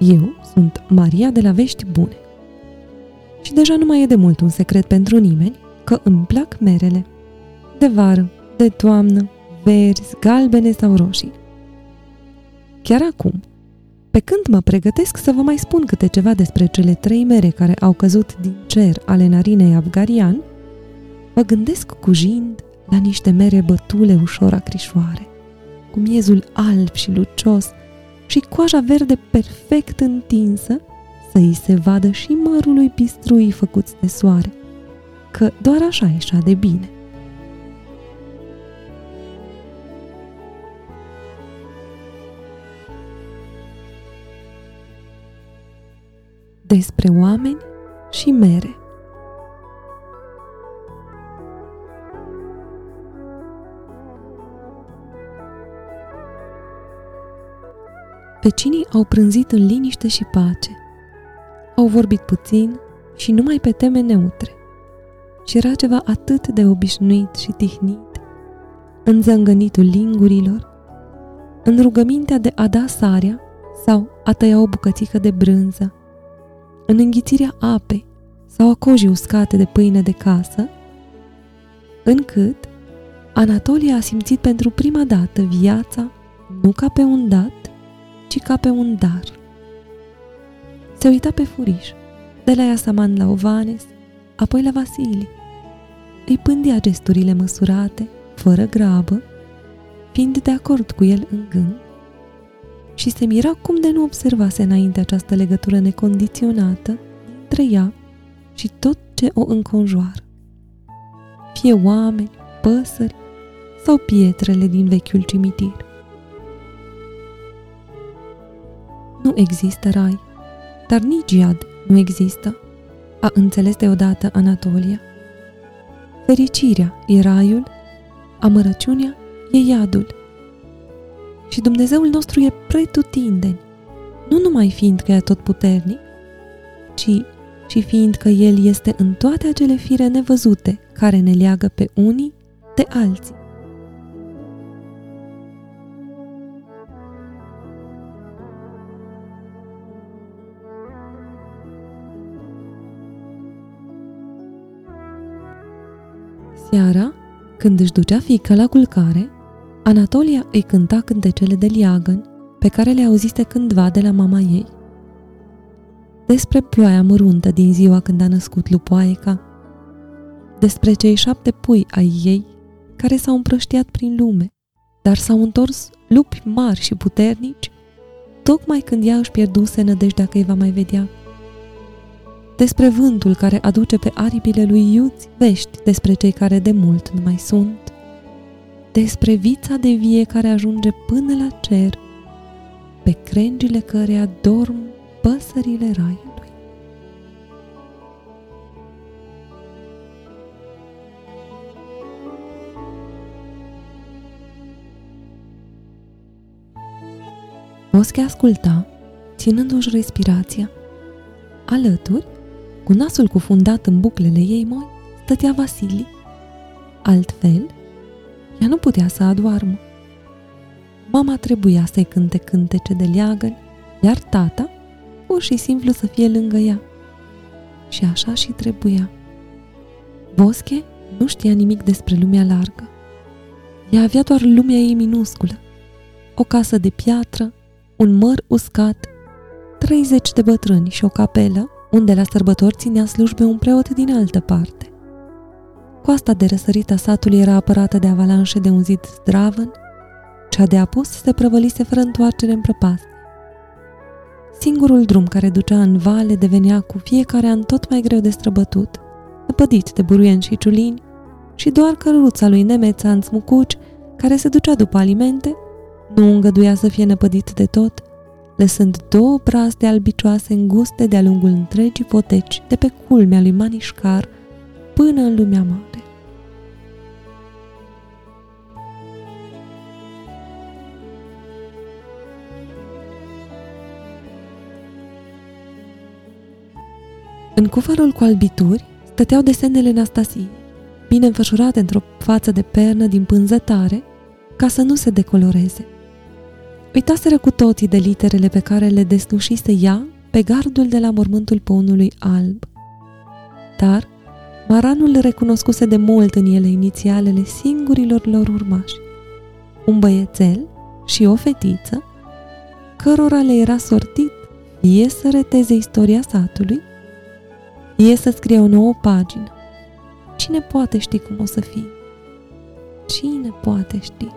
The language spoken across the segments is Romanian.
Eu sunt Maria de la Vești Bune. Și deja nu mai e de mult un secret pentru nimeni că îmi plac merele. De vară, de toamnă, verzi, galbene sau roșii. Chiar acum, pe când mă pregătesc să vă mai spun câte ceva despre cele trei mere care au căzut din cer ale narinei afgarian, mă gândesc cu jind la niște mere bătule ușor acrișoare, cu miezul alb și lucios și coaja verde perfect întinsă să îi se vadă și mărul lui pistrui făcuți de soare, că doar așa ieșea de bine. Despre oameni și mere Vecinii au prânzit în liniște și pace. Au vorbit puțin și numai pe teme neutre. Și era ceva atât de obișnuit și tihnit în zângănitul lingurilor, în rugămintea de a da sarea sau a tăia o bucățică de brânză, în înghițirea apei sau a cojii uscate de pâine de casă, încât Anatolia a simțit pentru prima dată viața nu ca pe un dat, ci ca pe un dar. Se uita pe furiș, de la Iasaman la Ovanes, apoi la Vasili. Îi pândea gesturile măsurate, fără grabă, fiind de acord cu el în gând, și se mira cum de nu observase înainte această legătură necondiționată între ea și tot ce o înconjoară. Fie oameni, păsări sau pietrele din vechiul cimitir. Nu există rai, dar nici iad nu există, a înțeles deodată Anatolia. Fericirea e raiul, amărăciunea e iadul. Și Dumnezeul nostru e pretutindeni, nu numai fiindcă e tot puternic, ci și fiindcă El este în toate acele fire nevăzute care ne leagă pe unii de alții. Seara, când își ducea fica la culcare, Anatolia îi cânta cântecele de liagăn pe care le auzise cândva de la mama ei. Despre ploaia măruntă din ziua când a născut lupoaica, despre cei șapte pui ai ei care s-au împrăștiat prin lume, dar s-au întors lupi mari și puternici, tocmai când ea își pierduse nădejdea că îi va mai vedea despre vântul care aduce pe aripile lui Iuți vești despre cei care de mult nu mai sunt, despre vița de vie care ajunge până la cer, pe crengile căreia dorm păsările raiului. Mosche asculta, ținându-și respirația. Alături, cu nasul cufundat în buclele ei moi, stătea Vasili. Altfel, ea nu putea să adoarmă. Mama trebuia să-i cânte cântece de leagăn, iar tata pur și simplu să fie lângă ea. Și așa și trebuia. Bosche nu știa nimic despre lumea largă. Ea avea doar lumea ei minusculă. O casă de piatră, un măr uscat, 30 de bătrâni și o capelă unde la sărbători ținea slujbe un preot din altă parte. Coasta de răsărit a satului era apărată de avalanșe de un zid zdravăn, cea de apus se prăvălise fără întoarcere în prăpastie. Singurul drum care ducea în vale devenea cu fiecare an tot mai greu de străbătut, năpădit de buruieni și ciulini, și doar căruța lui Nemeța în smucuci, care se ducea după alimente, nu îngăduia să fie năpădit de tot – lăsând două brazde albicioase înguste de-a lungul întregii poteci de pe culmea lui Manișcar până în lumea mare. În cufărul cu albituri stăteau desenele Nastasiei, bine înfășurate într-o față de pernă din pânzătare, ca să nu se decoloreze – Uitaseră cu toții de literele pe care le deslușise ea pe gardul de la mormântul păunului alb. Dar Maranul recunoscuse de mult în ele inițialele singurilor lor urmași. Un băiețel și o fetiță, cărora le era sortit fie să reteze istoria satului, fie să scrie o nouă pagină. Cine poate ști cum o să fie? Cine poate ști?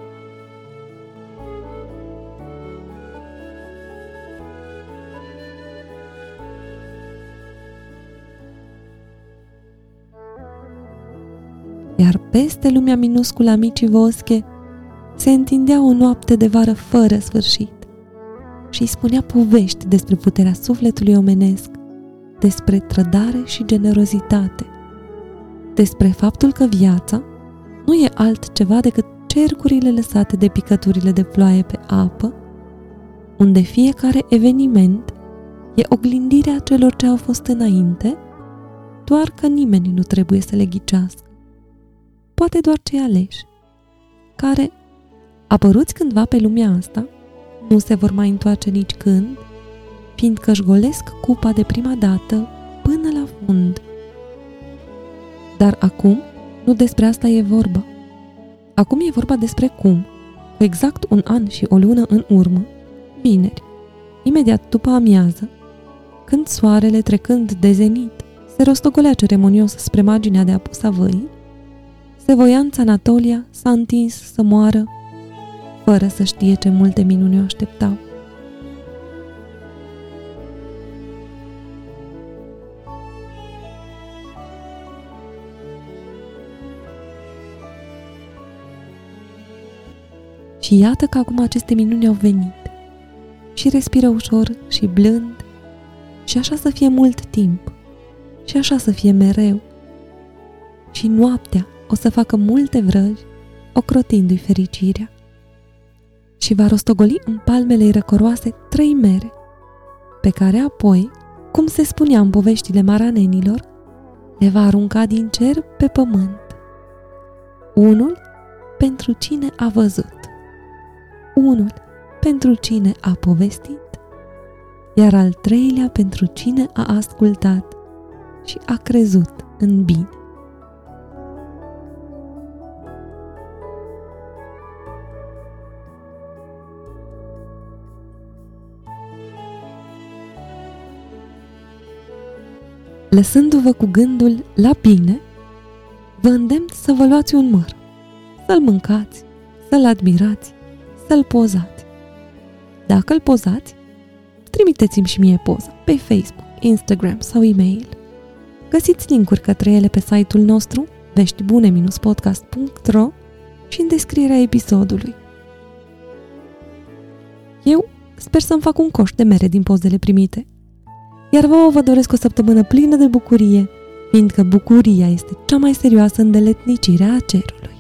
Peste lumea minusculă a micii vosche se întindea o noapte de vară fără sfârșit și îi spunea povești despre puterea sufletului omenesc, despre trădare și generozitate, despre faptul că viața nu e altceva decât cercurile lăsate de picăturile de ploaie pe apă, unde fiecare eveniment e oglindirea celor ce au fost înainte, doar că nimeni nu trebuie să le ghicească poate doar cei aleși, care, apăruți cândva pe lumea asta, nu se vor mai întoarce nici când, fiindcă își golesc cupa de prima dată până la fund. Dar acum nu despre asta e vorba. Acum e vorba despre cum, cu exact un an și o lună în urmă, vineri, imediat după amiază, când soarele trecând de zenit se rostogolea ceremonios spre marginea de apus a văii, Sevoianța Anatolia s-a întins să moară, fără să știe ce multe minuni o așteptau. Și iată că acum aceste minuni au venit și respiră ușor și blând și așa să fie mult timp și așa să fie mereu. Și noaptea o să facă multe vrăji, ocrotindu-i fericirea. Și va rostogoli în palmele răcoroase trei mere, pe care apoi, cum se spunea în poveștile maranenilor, le va arunca din cer pe pământ. Unul pentru cine a văzut, unul pentru cine a povestit, iar al treilea pentru cine a ascultat și a crezut în bine. Lăsându-vă cu gândul la bine, vă îndemn să vă luați un măr, să-l mâncați, să-l admirați, să-l pozați. Dacă îl pozați, trimiteți-mi și mie poza pe Facebook, Instagram sau e-mail. Găsiți linkuri către ele pe site-ul nostru veștibune-podcast.ro și în descrierea episodului. Eu sper să-mi fac un coș de mere din pozele primite iar vouă vă doresc o săptămână plină de bucurie, fiindcă bucuria este cea mai serioasă îndeletnicire a cerului.